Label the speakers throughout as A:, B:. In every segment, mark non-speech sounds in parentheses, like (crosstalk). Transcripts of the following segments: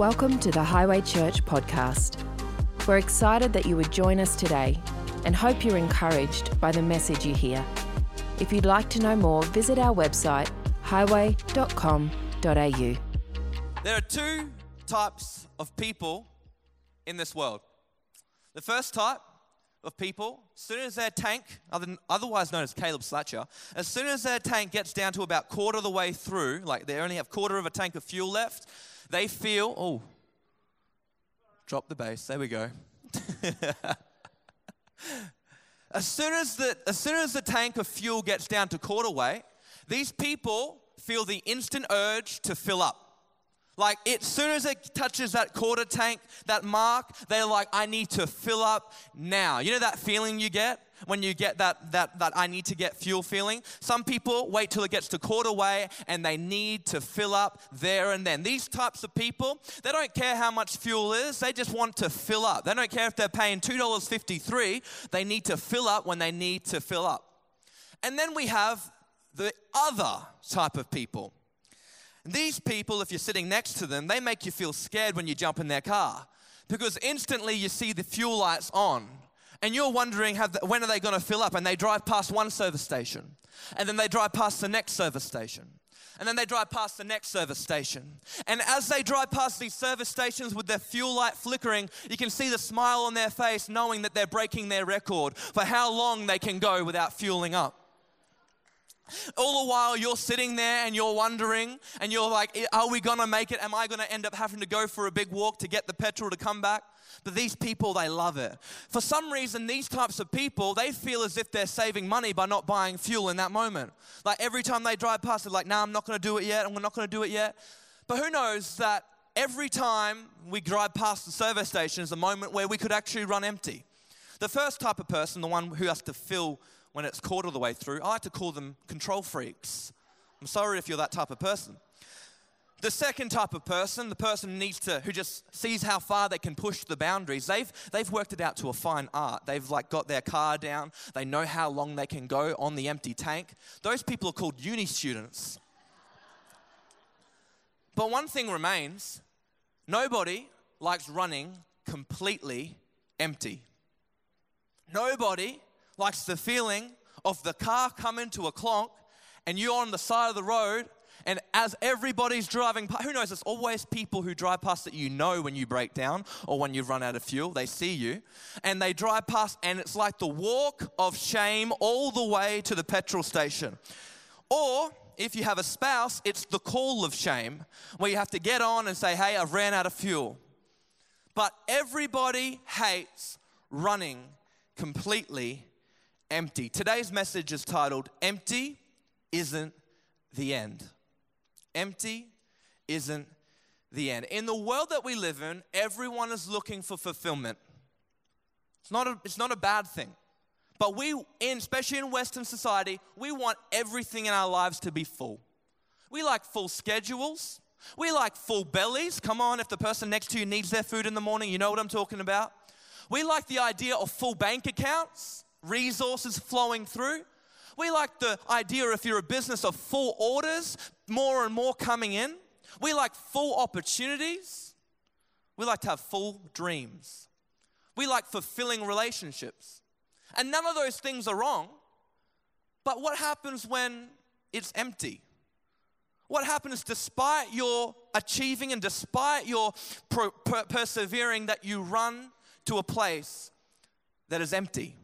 A: Welcome to the Highway Church podcast. We're excited that you would join us today and hope you're encouraged by the message you hear. If you'd like to know more, visit our website highway.com.au.
B: There are two types of people in this world. The first type of people, as soon as their tank, otherwise known as Caleb Slatcher, as soon as their tank gets down to about quarter of the way through, like they only have quarter of a tank of fuel left, they feel, oh, drop the bass, there we go. (laughs) as soon as the as soon as the tank of fuel gets down to quarter way, these people feel the instant urge to fill up. Like, as soon as it touches that quarter tank, that mark, they're like, I need to fill up now. You know that feeling you get when you get that, that, that I need to get fuel feeling? Some people wait till it gets to quarter way and they need to fill up there and then. These types of people, they don't care how much fuel is, they just want to fill up. They don't care if they're paying $2.53, they need to fill up when they need to fill up. And then we have the other type of people. These people, if you're sitting next to them, they make you feel scared when you jump in their car because instantly you see the fuel lights on and you're wondering when are they going to fill up and they drive past one service station and then they drive past the next service station and then they drive past the next service station. And as they drive past these service stations with their fuel light flickering, you can see the smile on their face knowing that they're breaking their record for how long they can go without fueling up. All the while you're sitting there and you're wondering, and you're like, eh, are we gonna make it? Am I gonna end up having to go for a big walk to get the petrol to come back? But these people, they love it. For some reason, these types of people, they feel as if they're saving money by not buying fuel in that moment. Like every time they drive past, they're like, nah, I'm not gonna do it yet, I'm not gonna do it yet. But who knows that every time we drive past the service station is a moment where we could actually run empty. The first type of person, the one who has to fill when it's quarter of the way through, I like to call them control freaks. I'm sorry if you're that type of person. The second type of person, the person needs to, who just sees how far they can push the boundaries, they've, they've worked it out to a fine art. They've like got their car down. They know how long they can go on the empty tank. Those people are called uni students. But one thing remains nobody likes running completely empty. Nobody likes the feeling of the car coming to a clonk and you're on the side of the road and as everybody's driving past, who knows there's always people who drive past that you know when you break down or when you've run out of fuel. They see you and they drive past and it's like the walk of shame all the way to the petrol station. Or if you have a spouse it's the call of shame where you have to get on and say hey i've ran out of fuel. But everybody hates running completely empty. Today's message is titled Empty Isn't the End. Empty isn't the end. In the world that we live in, everyone is looking for fulfillment. It's not a, it's not a bad thing. But we, in, especially in Western society, we want everything in our lives to be full. We like full schedules. We like full bellies. Come on, if the person next to you needs their food in the morning, you know what I'm talking about. We like the idea of full bank accounts resources flowing through. We like the idea if you're a business of full orders, more and more coming in. We like full opportunities. We like to have full dreams. We like fulfilling relationships. And none of those things are wrong. But what happens when it's empty? What happens despite your achieving and despite your per- per- persevering that you run to a place that is empty?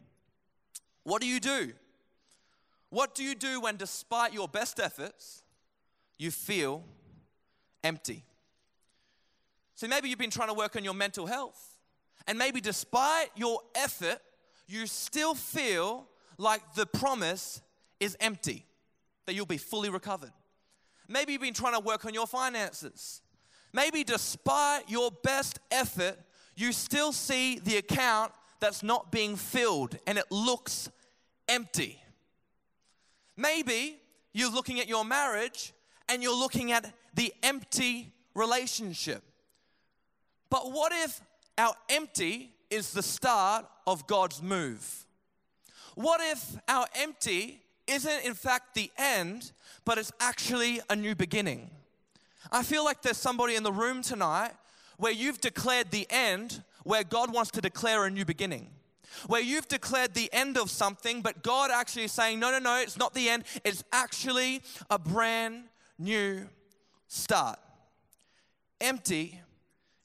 B: What do you do? What do you do when, despite your best efforts, you feel empty? So maybe you've been trying to work on your mental health, and maybe despite your effort, you still feel like the promise is empty, that you'll be fully recovered. Maybe you've been trying to work on your finances. Maybe despite your best effort, you still see the account that's not being filled and it looks empty. Maybe you're looking at your marriage and you're looking at the empty relationship. But what if our empty is the start of God's move? What if our empty isn't in fact the end, but it's actually a new beginning? I feel like there's somebody in the room tonight where you've declared the end, where God wants to declare a new beginning. Where you've declared the end of something, but God actually is saying, no, no, no, it's not the end. It's actually a brand new start. Empty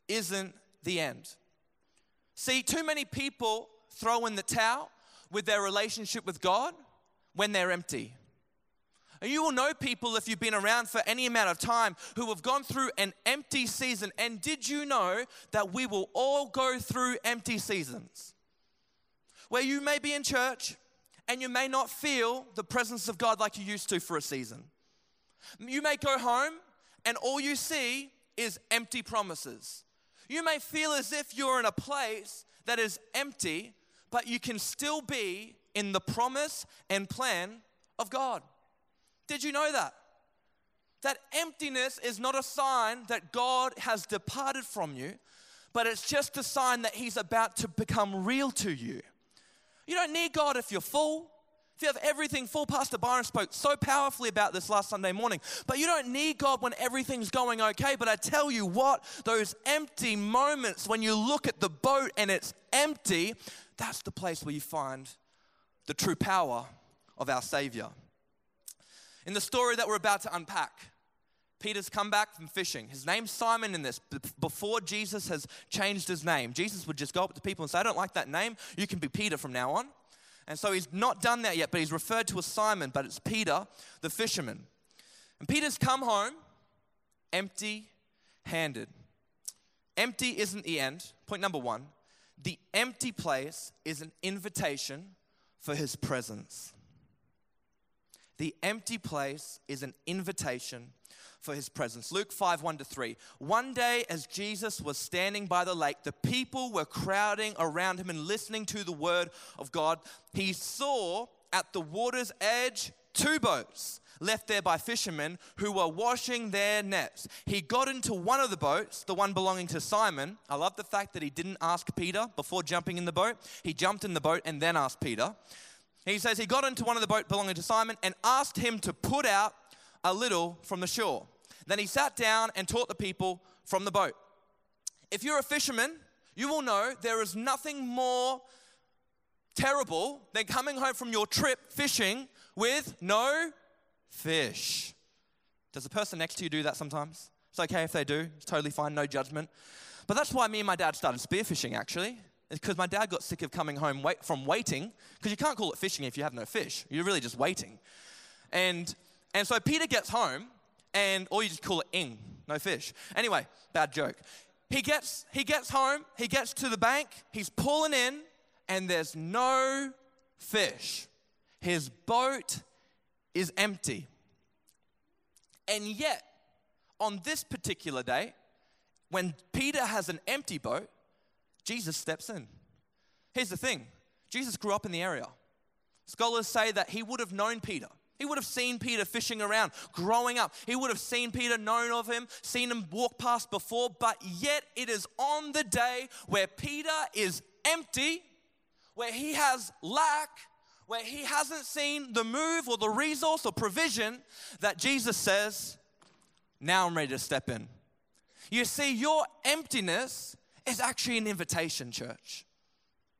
B: isn't the end. See, too many people throw in the towel with their relationship with God when they're empty. And you will know people if you've been around for any amount of time who have gone through an empty season. And did you know that we will all go through empty seasons? Where you may be in church and you may not feel the presence of God like you used to for a season. You may go home and all you see is empty promises. You may feel as if you're in a place that is empty, but you can still be in the promise and plan of God. Did you know that? That emptiness is not a sign that God has departed from you, but it's just a sign that He's about to become real to you. You don't need God if you're full. If you have everything full, Pastor Byron spoke so powerfully about this last Sunday morning. But you don't need God when everything's going okay. But I tell you what, those empty moments when you look at the boat and it's empty, that's the place where you find the true power of our Savior. In the story that we're about to unpack, Peter's come back from fishing. His name's Simon in this. Before Jesus has changed his name, Jesus would just go up to people and say, I don't like that name. You can be Peter from now on. And so he's not done that yet, but he's referred to as Simon, but it's Peter, the fisherman. And Peter's come home empty handed. Empty isn't the end. Point number one the empty place is an invitation for his presence. The empty place is an invitation for his presence. Luke 5 1 to 3. One day, as Jesus was standing by the lake, the people were crowding around him and listening to the word of God. He saw at the water's edge two boats left there by fishermen who were washing their nets. He got into one of the boats, the one belonging to Simon. I love the fact that he didn't ask Peter before jumping in the boat. He jumped in the boat and then asked Peter. He says he got into one of the boat belonging to Simon and asked him to put out a little from the shore. Then he sat down and taught the people from the boat. If you're a fisherman, you will know there is nothing more terrible than coming home from your trip fishing with no fish. Does the person next to you do that sometimes? It's okay if they do, it's totally fine, no judgment. But that's why me and my dad started spearfishing actually because my dad got sick of coming home wait, from waiting, because you can't call it fishing if you have no fish. You're really just waiting. And, and so Peter gets home, and or you just call it ing, no fish. Anyway, bad joke. He gets, he gets home, he gets to the bank, he's pulling in, and there's no fish. His boat is empty. And yet, on this particular day, when Peter has an empty boat, Jesus steps in. Here's the thing Jesus grew up in the area. Scholars say that he would have known Peter. He would have seen Peter fishing around growing up. He would have seen Peter, known of him, seen him walk past before, but yet it is on the day where Peter is empty, where he has lack, where he hasn't seen the move or the resource or provision that Jesus says, Now I'm ready to step in. You see, your emptiness is actually an invitation, church.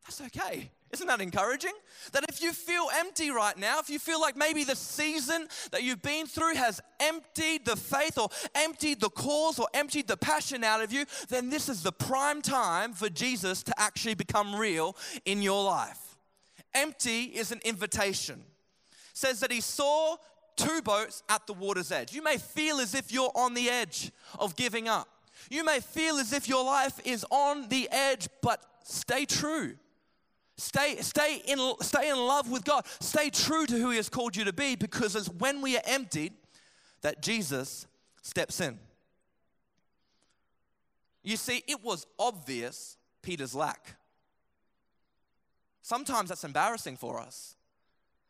B: That's okay. Isn't that encouraging? That if you feel empty right now, if you feel like maybe the season that you've been through has emptied the faith or emptied the cause or emptied the passion out of you, then this is the prime time for Jesus to actually become real in your life. Empty is an invitation. It says that he saw two boats at the water's edge. You may feel as if you're on the edge of giving up. You may feel as if your life is on the edge, but stay true. Stay, stay, in, stay in love with God. Stay true to who He has called you to be because it's when we are emptied that Jesus steps in. You see, it was obvious Peter's lack. Sometimes that's embarrassing for us.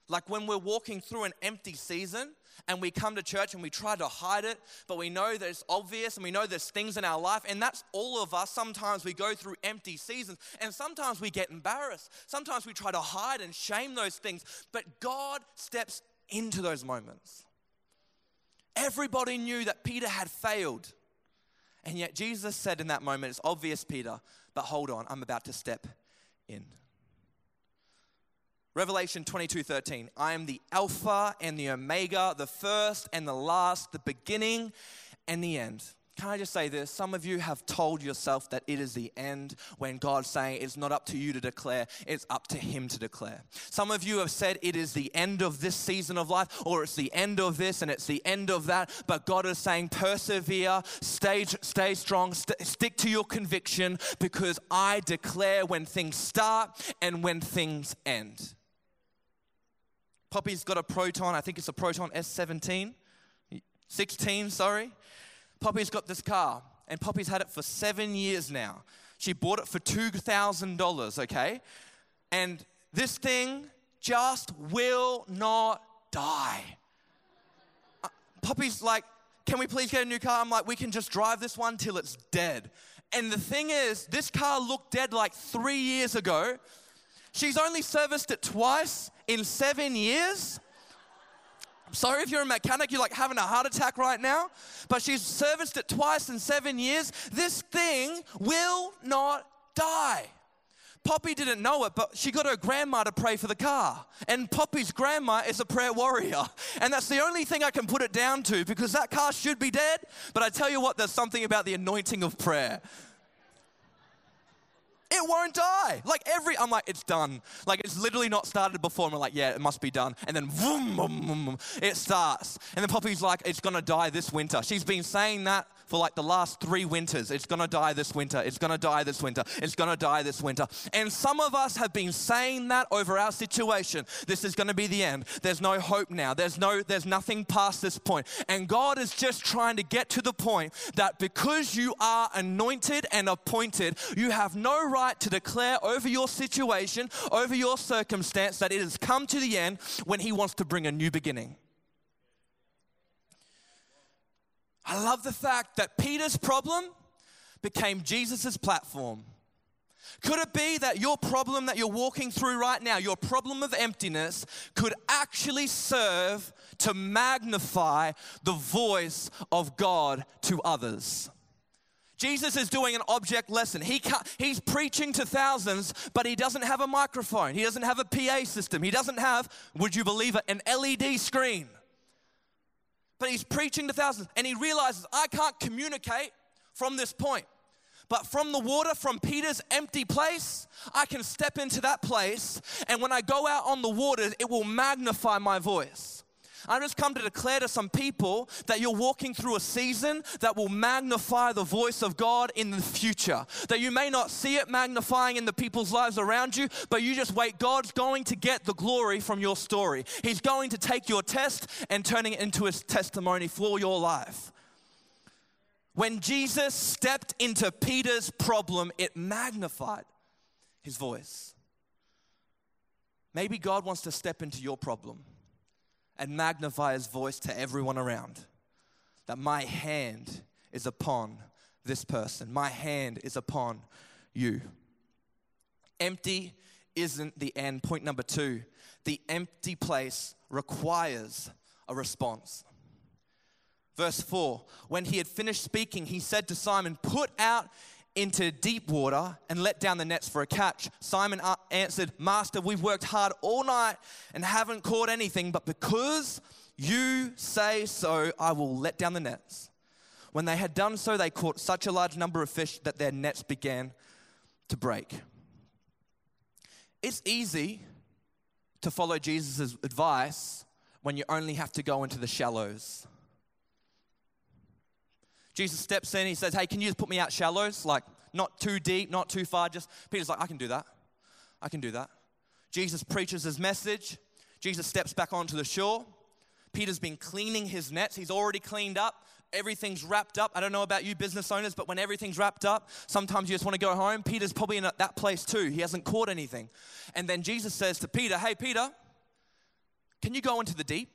B: Like when we're walking through an empty season and we come to church and we try to hide it, but we know that it's obvious and we know there's things in our life, and that's all of us. Sometimes we go through empty seasons and sometimes we get embarrassed. Sometimes we try to hide and shame those things, but God steps into those moments. Everybody knew that Peter had failed. And yet Jesus said in that moment, It's obvious, Peter, but hold on, I'm about to step in. Revelation 22 13. I am the Alpha and the Omega, the first and the last, the beginning and the end. Can I just say this? Some of you have told yourself that it is the end when God's saying it's not up to you to declare, it's up to Him to declare. Some of you have said it is the end of this season of life, or it's the end of this and it's the end of that. But God is saying, persevere, stay, stay strong, st- stick to your conviction, because I declare when things start and when things end. Poppy's got a proton, I think it's a proton S17, 16, sorry. Poppy's got this car, and Poppy's had it for seven years now. She bought it for $2,000, okay? And this thing just will not die. Uh, Poppy's like, can we please get a new car? I'm like, we can just drive this one till it's dead. And the thing is, this car looked dead like three years ago. She's only serviced it twice in seven years. Sorry if you're a mechanic, you're like having a heart attack right now, but she's serviced it twice in seven years. This thing will not die. Poppy didn't know it, but she got her grandma to pray for the car. And Poppy's grandma is a prayer warrior. And that's the only thing I can put it down to because that car should be dead. But I tell you what, there's something about the anointing of prayer it won't die. Like every, I'm like, it's done. Like it's literally not started before. And we're like, yeah, it must be done. And then boom, boom, boom, it starts. And then Poppy's like, it's gonna die this winter. She's been saying that for like the last three winters. It's gonna die this winter. It's gonna die this winter. It's gonna die this winter. And some of us have been saying that over our situation. This is gonna be the end. There's no hope now. There's no, there's nothing past this point. And God is just trying to get to the point that because you are anointed and appointed, you have no right to declare over your situation, over your circumstance, that it has come to the end when He wants to bring a new beginning. I love the fact that Peter's problem became Jesus' platform. Could it be that your problem that you're walking through right now, your problem of emptiness, could actually serve to magnify the voice of God to others? Jesus is doing an object lesson. He he's preaching to thousands, but he doesn't have a microphone. He doesn't have a PA system. He doesn't have, would you believe it, an LED screen but he's preaching to thousands and he realizes I can't communicate from this point. But from the water, from Peter's empty place, I can step into that place. And when I go out on the waters, it will magnify my voice. I just come to declare to some people that you're walking through a season that will magnify the voice of God in the future. That you may not see it magnifying in the people's lives around you, but you just wait. God's going to get the glory from your story. He's going to take your test and turning it into his testimony for your life. When Jesus stepped into Peter's problem, it magnified his voice. Maybe God wants to step into your problem and magnify his voice to everyone around that my hand is upon this person, my hand is upon you. Empty isn't the end. Point number two the empty place requires a response. Verse 4 When he had finished speaking, he said to Simon, Put out into deep water and let down the nets for a catch. Simon uh, answered, Master, we've worked hard all night and haven't caught anything, but because you say so, I will let down the nets. When they had done so, they caught such a large number of fish that their nets began to break. It's easy to follow Jesus' advice when you only have to go into the shallows. Jesus steps in, he says, Hey, can you just put me out shallows? Like, not too deep, not too far. Just Peter's like, I can do that. I can do that. Jesus preaches his message. Jesus steps back onto the shore. Peter's been cleaning his nets. He's already cleaned up. Everything's wrapped up. I don't know about you business owners, but when everything's wrapped up, sometimes you just want to go home. Peter's probably in that place too. He hasn't caught anything. And then Jesus says to Peter, Hey, Peter, can you go into the deep?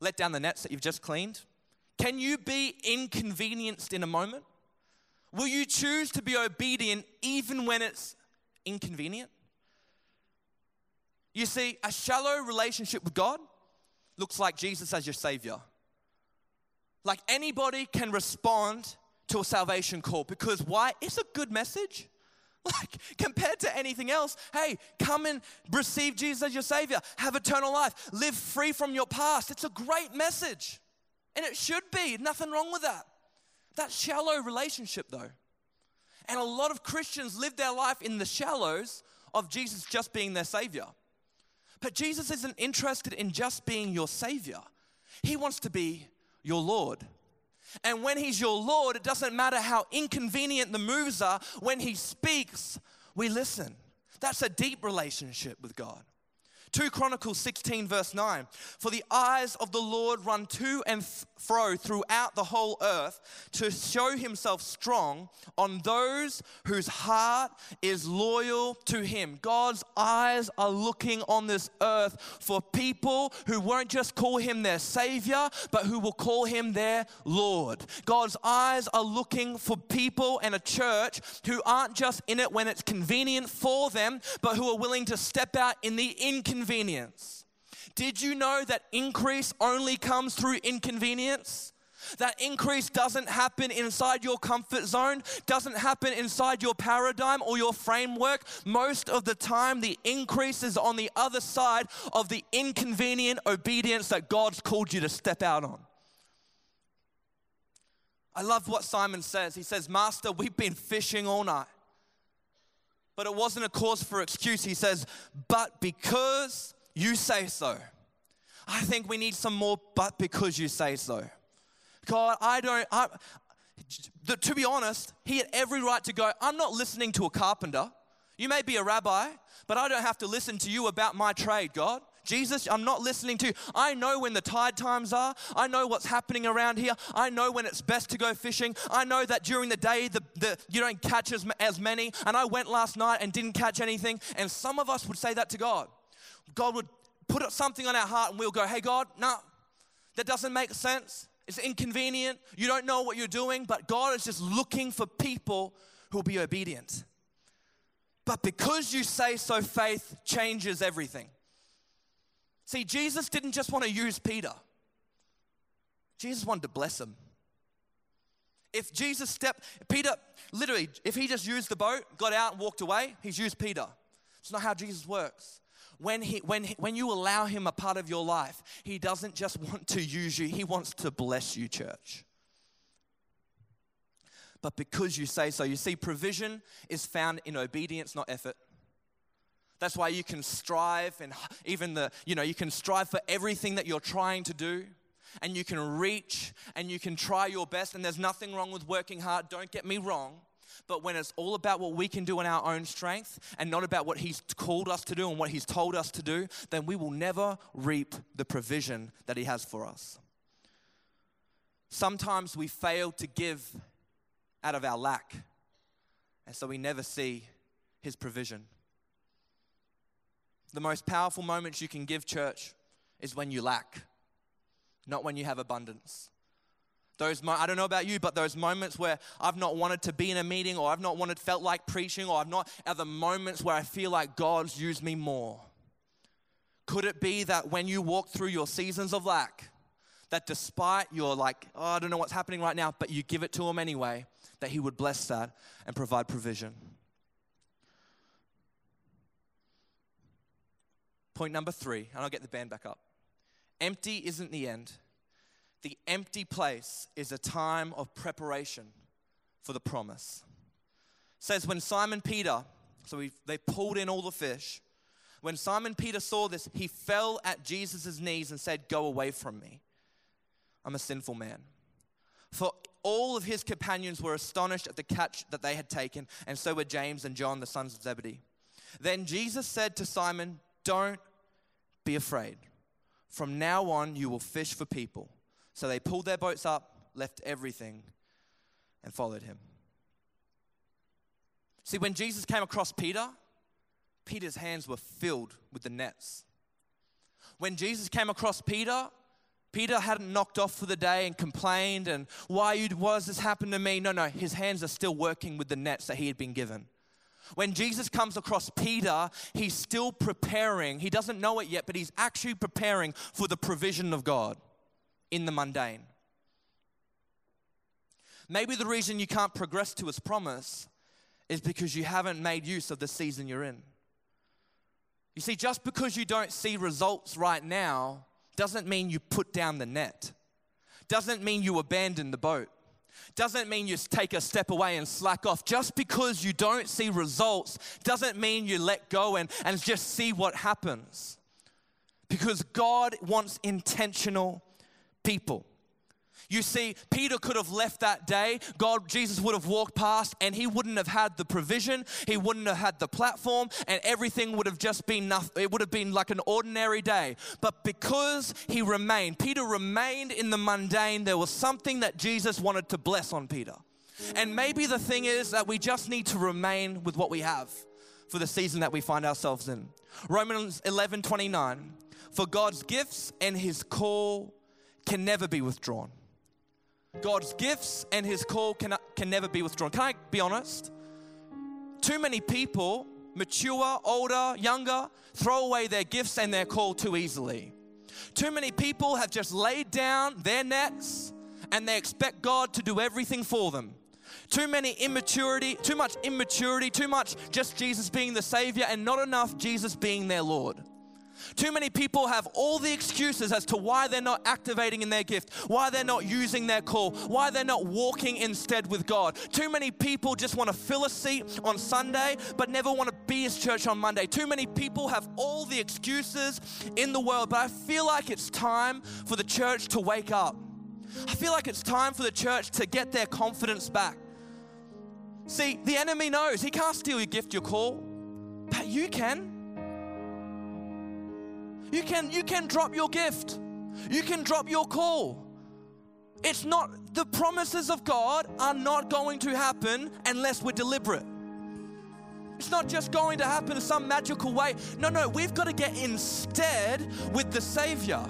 B: Let down the nets that you've just cleaned. Can you be inconvenienced in a moment? Will you choose to be obedient even when it's inconvenient? You see, a shallow relationship with God looks like Jesus as your Savior. Like anybody can respond to a salvation call because why? It's a good message. (laughs) Like, compared to anything else, hey, come and receive Jesus as your Savior, have eternal life, live free from your past. It's a great message. And it should be. Nothing wrong with that. That's shallow relationship, though. And a lot of Christians live their life in the shallows of Jesus just being their Savior. But Jesus isn't interested in just being your Savior, He wants to be your Lord. And when He's your Lord, it doesn't matter how inconvenient the moves are, when He speaks, we listen. That's a deep relationship with God. 2 Chronicles 16, verse 9. For the eyes of the Lord run to and fro throughout the whole earth to show himself strong on those whose heart is loyal to him. God's eyes are looking on this earth for people who won't just call him their savior, but who will call him their Lord. God's eyes are looking for people and a church who aren't just in it when it's convenient for them, but who are willing to step out in the inconvenience. Did you know that increase only comes through inconvenience? That increase doesn't happen inside your comfort zone, doesn't happen inside your paradigm or your framework. Most of the time, the increase is on the other side of the inconvenient obedience that God's called you to step out on. I love what Simon says. He says, Master, we've been fishing all night. But it wasn't a cause for excuse. He says, But because you say so. I think we need some more, but because you say so. God, I don't, I, to be honest, he had every right to go, I'm not listening to a carpenter. You may be a rabbi, but I don't have to listen to you about my trade, God. Jesus, I'm not listening to. I know when the tide times are. I know what's happening around here. I know when it's best to go fishing. I know that during the day the, the, you don't catch as, as many. And I went last night and didn't catch anything. And some of us would say that to God. God would put something on our heart and we'll go, hey, God, no, that doesn't make sense. It's inconvenient. You don't know what you're doing, but God is just looking for people who will be obedient. But because you say so, faith changes everything. See, Jesus didn't just want to use Peter, Jesus wanted to bless him. If Jesus stepped, Peter, literally, if he just used the boat, got out and walked away, he's used Peter. It's not how Jesus works when, he, when, when you allow him a part of your life, he doesn't just want to use you, he wants to bless you, church. But because you say so, you see, provision is found in obedience, not effort. That's why you can strive and even the, you know, you can strive for everything that you're trying to do and you can reach and you can try your best. And there's nothing wrong with working hard, don't get me wrong. But when it's all about what we can do in our own strength and not about what He's called us to do and what He's told us to do, then we will never reap the provision that He has for us. Sometimes we fail to give out of our lack, and so we never see His provision. The most powerful moments you can give, church, is when you lack, not when you have abundance. Those mo- I don't know about you, but those moments where I've not wanted to be in a meeting or I've not wanted felt like preaching or I've not are the moments where I feel like God's used me more. Could it be that when you walk through your seasons of lack, that despite you're like, oh, I don't know what's happening right now, but you give it to him anyway, that he would bless that and provide provision. Point number three, and I'll get the band back up. Empty isn't the end the empty place is a time of preparation for the promise. It says when Simon Peter, so they pulled in all the fish. When Simon Peter saw this, he fell at Jesus' knees and said, Go away from me. I'm a sinful man. For all of his companions were astonished at the catch that they had taken, and so were James and John, the sons of Zebedee. Then Jesus said to Simon, Don't be afraid. From now on, you will fish for people. So they pulled their boats up, left everything, and followed him. See, when Jesus came across Peter, Peter's hands were filled with the nets. When Jesus came across Peter, Peter hadn't knocked off for the day and complained and why does this happen to me? No, no, his hands are still working with the nets that he had been given. When Jesus comes across Peter, he's still preparing. He doesn't know it yet, but he's actually preparing for the provision of God in the mundane. Maybe the reason you can't progress to His promise is because you haven't made use of the season you're in. You see, just because you don't see results right now doesn't mean you put down the net, doesn't mean you abandon the boat, doesn't mean you take a step away and slack off. Just because you don't see results doesn't mean you let go and, and just see what happens. Because God wants intentional people. You see, Peter could have left that day. God, Jesus would have walked past and he wouldn't have had the provision. He wouldn't have had the platform and everything would have just been nothing. It would have been like an ordinary day. But because he remained, Peter remained in the mundane, there was something that Jesus wanted to bless on Peter. And maybe the thing is that we just need to remain with what we have for the season that we find ourselves in. Romans 11 29. For God's gifts and his call can never be withdrawn. God's gifts and his call can, can never be withdrawn. Can I be honest? Too many people, mature, older, younger, throw away their gifts and their call too easily. Too many people have just laid down their nets and they expect God to do everything for them. Too many immaturity, too much immaturity, too much just Jesus being the Savior and not enough Jesus being their Lord. Too many people have all the excuses as to why they're not activating in their gift, why they're not using their call, why they're not walking instead with God. Too many people just want to fill a seat on Sunday but never want to be His church on Monday. Too many people have all the excuses in the world, but I feel like it's time for the church to wake up. I feel like it's time for the church to get their confidence back. See, the enemy knows he can't steal your gift, your call, but you can. You can, you can drop your gift. You can drop your call. It's not, the promises of God are not going to happen unless we're deliberate. It's not just going to happen in some magical way. No, no, we've got to get instead with the Savior.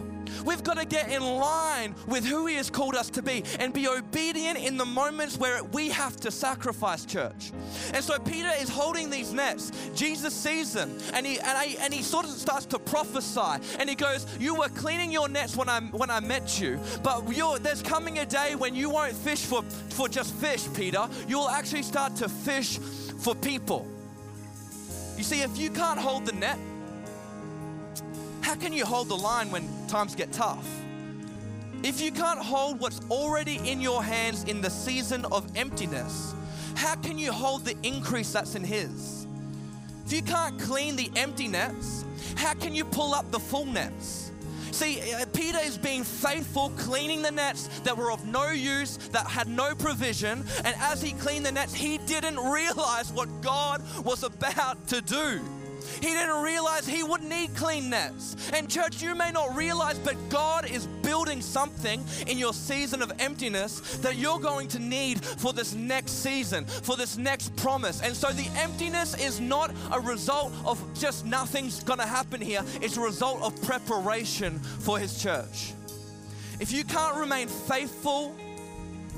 B: We've got to get in line with who He has called us to be and be obedient in the moments where we have to sacrifice, church. And so Peter is holding these nets. Jesus sees them and he, and, I, and he sort of starts to prophesy. And he goes, You were cleaning your nets when I, when I met you, but there's coming a day when you won't fish for, for just fish, Peter. You'll actually start to fish for people. You see, if you can't hold the net, how can you hold the line when times get tough? If you can't hold what's already in your hands in the season of emptiness, how can you hold the increase that's in His? If you can't clean the empty nets, how can you pull up the full nets? See, uh, Peter is being faithful, cleaning the nets that were of no use, that had no provision. And as he cleaned the nets, he didn't (laughs) realize what God was about to do. He didn't realize he would need clean nets. And, church, you may not realize, but God is building something in your season of emptiness that you're going to need for this next season, for this next promise. And so, the emptiness is not a result of just nothing's going to happen here, it's a result of preparation for His church. If you can't remain faithful,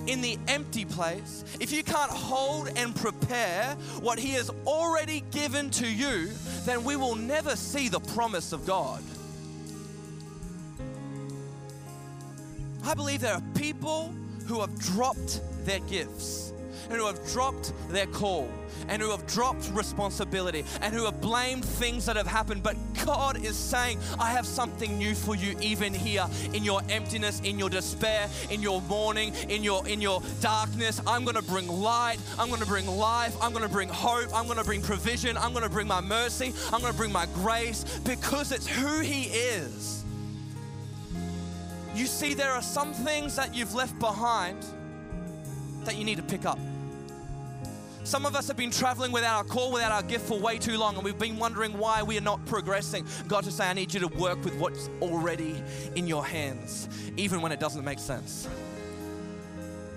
B: in the empty place, if you can't hold and prepare what He has already given to you, then we will never see the promise of God. I believe there are people who have dropped their gifts who have dropped their call and who have dropped responsibility and who have blamed things that have happened. But God is saying, I have something new for you, even here in your emptiness, in your despair, in your mourning, in your in your darkness. I'm gonna bring light, I'm gonna bring life, I'm gonna bring hope, I'm gonna bring provision, I'm gonna bring my mercy, I'm gonna bring my grace because it's who He is. You see, there are some things that you've left behind that you need to pick up. Some of us have been traveling without our call, without our gift for way too long, and we've been wondering why we are not progressing. God to say, I need you to work with what's already in your hands, even when it doesn't make sense.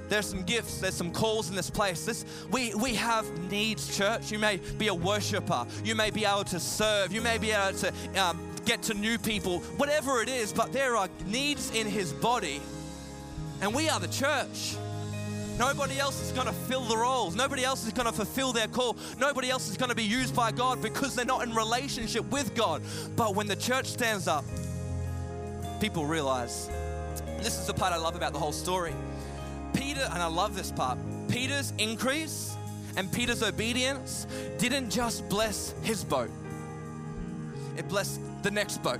B: There's some gifts, there's some calls in this place. This, we, we have needs, church. You may be a worshiper, you may be able to serve, you may be able to um, get to new people, whatever it is, but there are needs in His body, and we are the church. Nobody else is going to fill the roles. Nobody else is going to fulfill their call. Nobody else is going to be used by God because they're not in relationship with God. But when the church stands up, people realize. this is the part I love about the whole story. Peter, and I love this part, Peter's increase and Peter's obedience didn't just bless his boat, it blessed the next boat.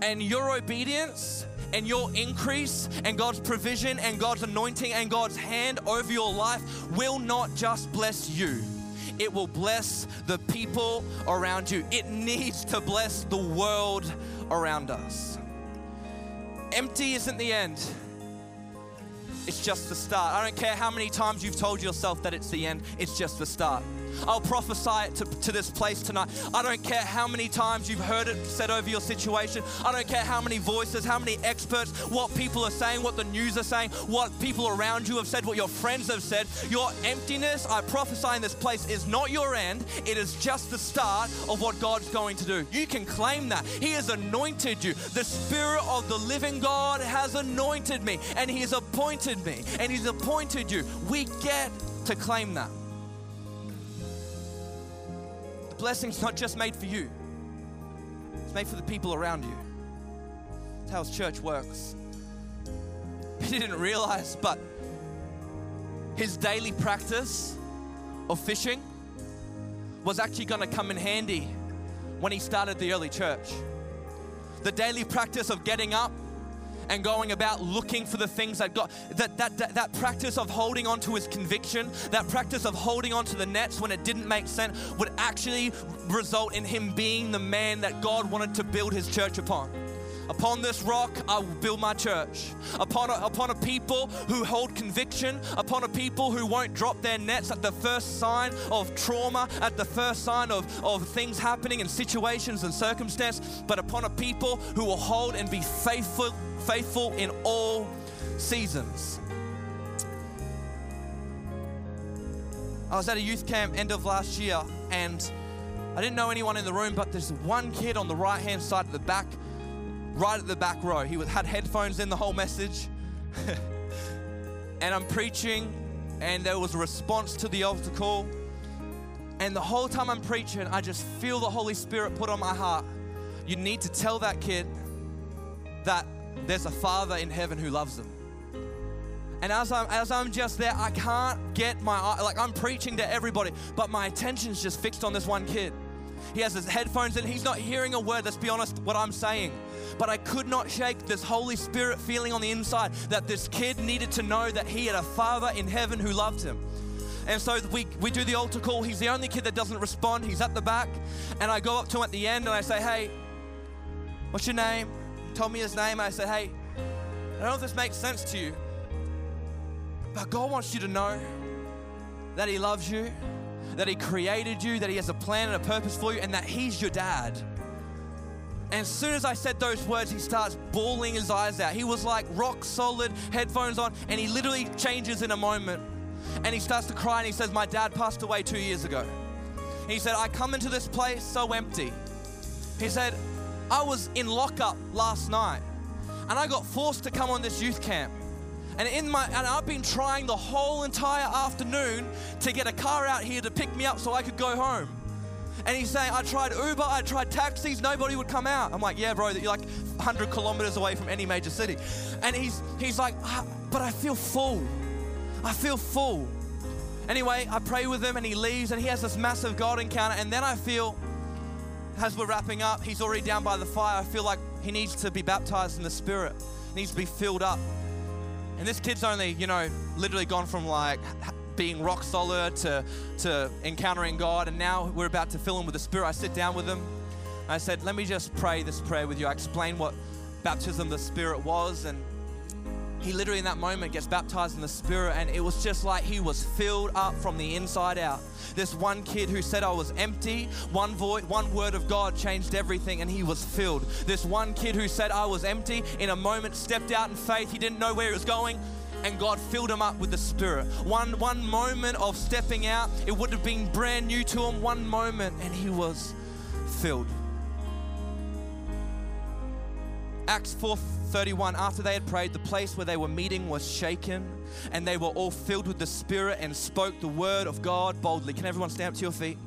B: And your obedience and your increase and God's provision and God's anointing and God's hand over your life will not just bless you. It will bless the people around you. It needs to bless the world around us. Empty isn't the end. It's just the start. I don't care how many times you've told yourself that it's the end, it's just the start. I'll prophesy it to, to this place tonight. I don't care how many times you've heard it said over your situation. I don't care how many voices, how many experts, what people are saying, what the news are saying, what people around you have said, what your friends have said. Your emptiness, I prophesy in this place, is not your end. It is just the start of what God's going to do. You can claim that. He has anointed you. The Spirit of the living God has anointed me, and He has appointed me, and He's appointed you. We get to claim that blessing's not just made for you, it's made for the people around you. That's how his church works. (laughs) He didn't realize, but his daily practice of fishing was actually going to come in handy when he started the early church. The daily practice of getting up and going about looking for the things that God, that, that, that, that practice of holding on to his conviction, that practice of holding on to the nets when it didn't make sense, would actually result in him being the man that God wanted to build his church upon. Upon this rock, I will build my church. Upon a, upon a people who hold conviction, upon a people who won't drop their nets at the first sign of trauma, at the first sign of, of things happening and situations and circumstance, but upon a people who will hold and be faithful faithful in all seasons. I was at a youth camp end of last year and I didn't know anyone in the room, but there's one kid on the right hand side at the back, right at the back row. He had headphones in the whole message. (laughs) and I'm preaching, and there was a response to the altar call. And the whole time I'm preaching, I just feel the Holy Spirit put on my heart. You need to tell that kid that there's a Father in heaven who loves them. And as I'm, as I'm just there, I can't get my eye, like I'm preaching to everybody, but my attention's just fixed on this one kid. He has his headphones in, he's not hearing a word, let's be honest, what I'm saying. But I could not shake this Holy Spirit feeling on the inside that this kid needed to know that he had a Father in heaven who loved him. And so we, we do the altar call. He's the only kid that doesn't respond. He's at the back. And I go up to him at the end and I say, Hey, what's your name? told me his name. I said, Hey, I don't know if this makes sense to you, but God wants you to know that He loves you, that He created you, that He has a plan and a purpose for you, and that He's your dad. And as soon as I said those words, he starts bawling his eyes out. He was like rock solid, headphones on, and he literally changes in a moment. And he starts to cry and he says, My dad passed away two years ago. He said, I come into this place so empty. He said, I was in lockup last night and I got forced to come on this youth camp. And in my and I've been trying the whole entire afternoon to get a car out here to pick me up so I could go home. And he's saying, I tried Uber, I tried taxis, nobody would come out. I'm like, yeah, bro, you're like 100 kilometers away from any major city. And he's he's like, ah, but I feel full. I feel full. Anyway, I pray with him and he leaves and he has this massive God encounter. And then I feel as we're wrapping up, he's already down by the fire. I feel like he needs to be baptized in the Spirit, he needs to be filled up. And this kid's only, you know, literally gone from like being rock solid to, to encountering God, and now we're about to fill him with the Spirit. I sit down with him. I said, Let me just pray this prayer with you. I explained what baptism the Spirit was, and he literally in that moment gets baptized in the Spirit, and it was just like he was filled up from the inside out. This one kid who said I was empty, one voice, one word of God changed everything, and he was filled. This one kid who said I was empty, in a moment stepped out in faith. He didn't know where he was going, and God filled him up with the Spirit. One one moment of stepping out, it would have been brand new to him. One moment, and he was filled. Acts 4:31 after they had prayed the place where they were meeting was shaken and they were all filled with the spirit and spoke the word of God boldly. Can everyone stand up to your feet?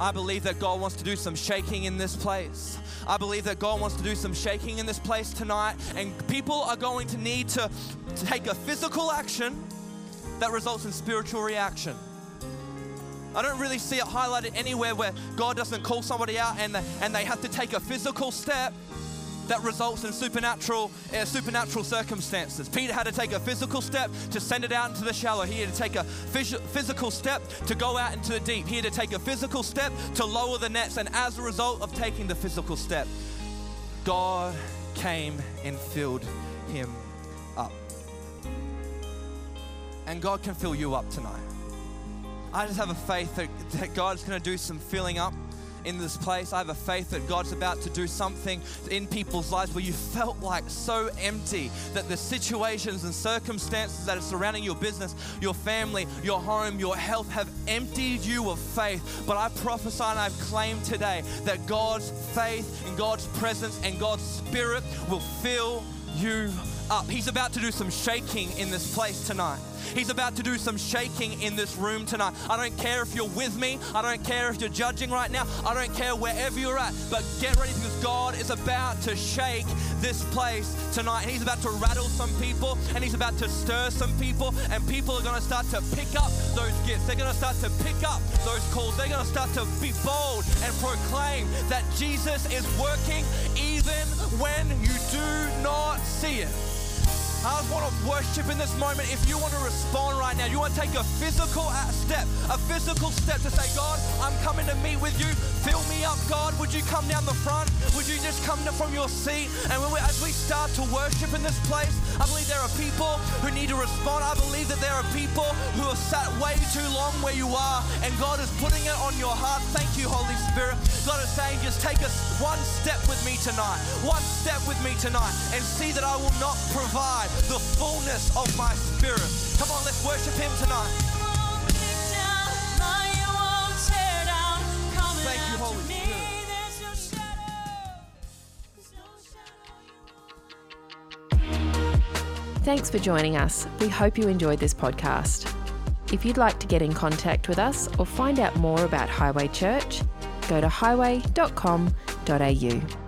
B: I believe that God wants to do some shaking in this place. I believe that God wants to do some shaking in this place tonight, and people are going to need to, to take a physical action that results in spiritual reaction. I don't really see it highlighted anywhere where God doesn't call somebody out and, and they have to take a physical step that results in supernatural, uh, supernatural circumstances. Peter had to take a physical step to send it out into the shallow. He had to take a phys- physical step to go out into the deep. He had to take a physical step to lower the nets. And as a result of taking the physical step, God came and filled him up. And God can fill you up tonight. I just have a faith that, that God's going to do some filling up in this place. I have a faith that God's about to do something in people's lives where you felt like so empty that the situations and circumstances that are surrounding your business, your family, your home, your health have emptied you of faith. But I prophesy and I've claimed today that God's faith and God's presence and God's spirit will fill you up. He's about to do some shaking in this place tonight. He's about to do some shaking in this room tonight. I don't care if you're with me. I don't care if you're judging right now. I don't care wherever you're at. But get ready because God is about to shake this place tonight. And He's about to rattle some people and He's about to stir some people. And people are going to start to pick up those gifts. They're going to start to pick up those calls. They're going to start to be bold and proclaim that Jesus is working even when you do not see it. I just want to worship in this moment. If you want to respond right now, you want to take a physical step, a physical step to say, God, I'm coming to meet with you. Fill me up, God. Would you come down the front? Would you just come from your seat? And we, as we start to worship in this place, I believe there are people who need to respond. I believe that there are people who have sat way too long where you are, and God is putting it on your heart. Thank you, Holy Spirit. God is saying, just take us one step with me tonight, one step with me tonight, and see that I will not provide the fullness of my spirit. Come on, let's worship Him tonight.
A: Thanks for joining us. We hope you enjoyed this podcast. If you'd like to get in contact with us or find out more about Highway Church, go to highway.com.au.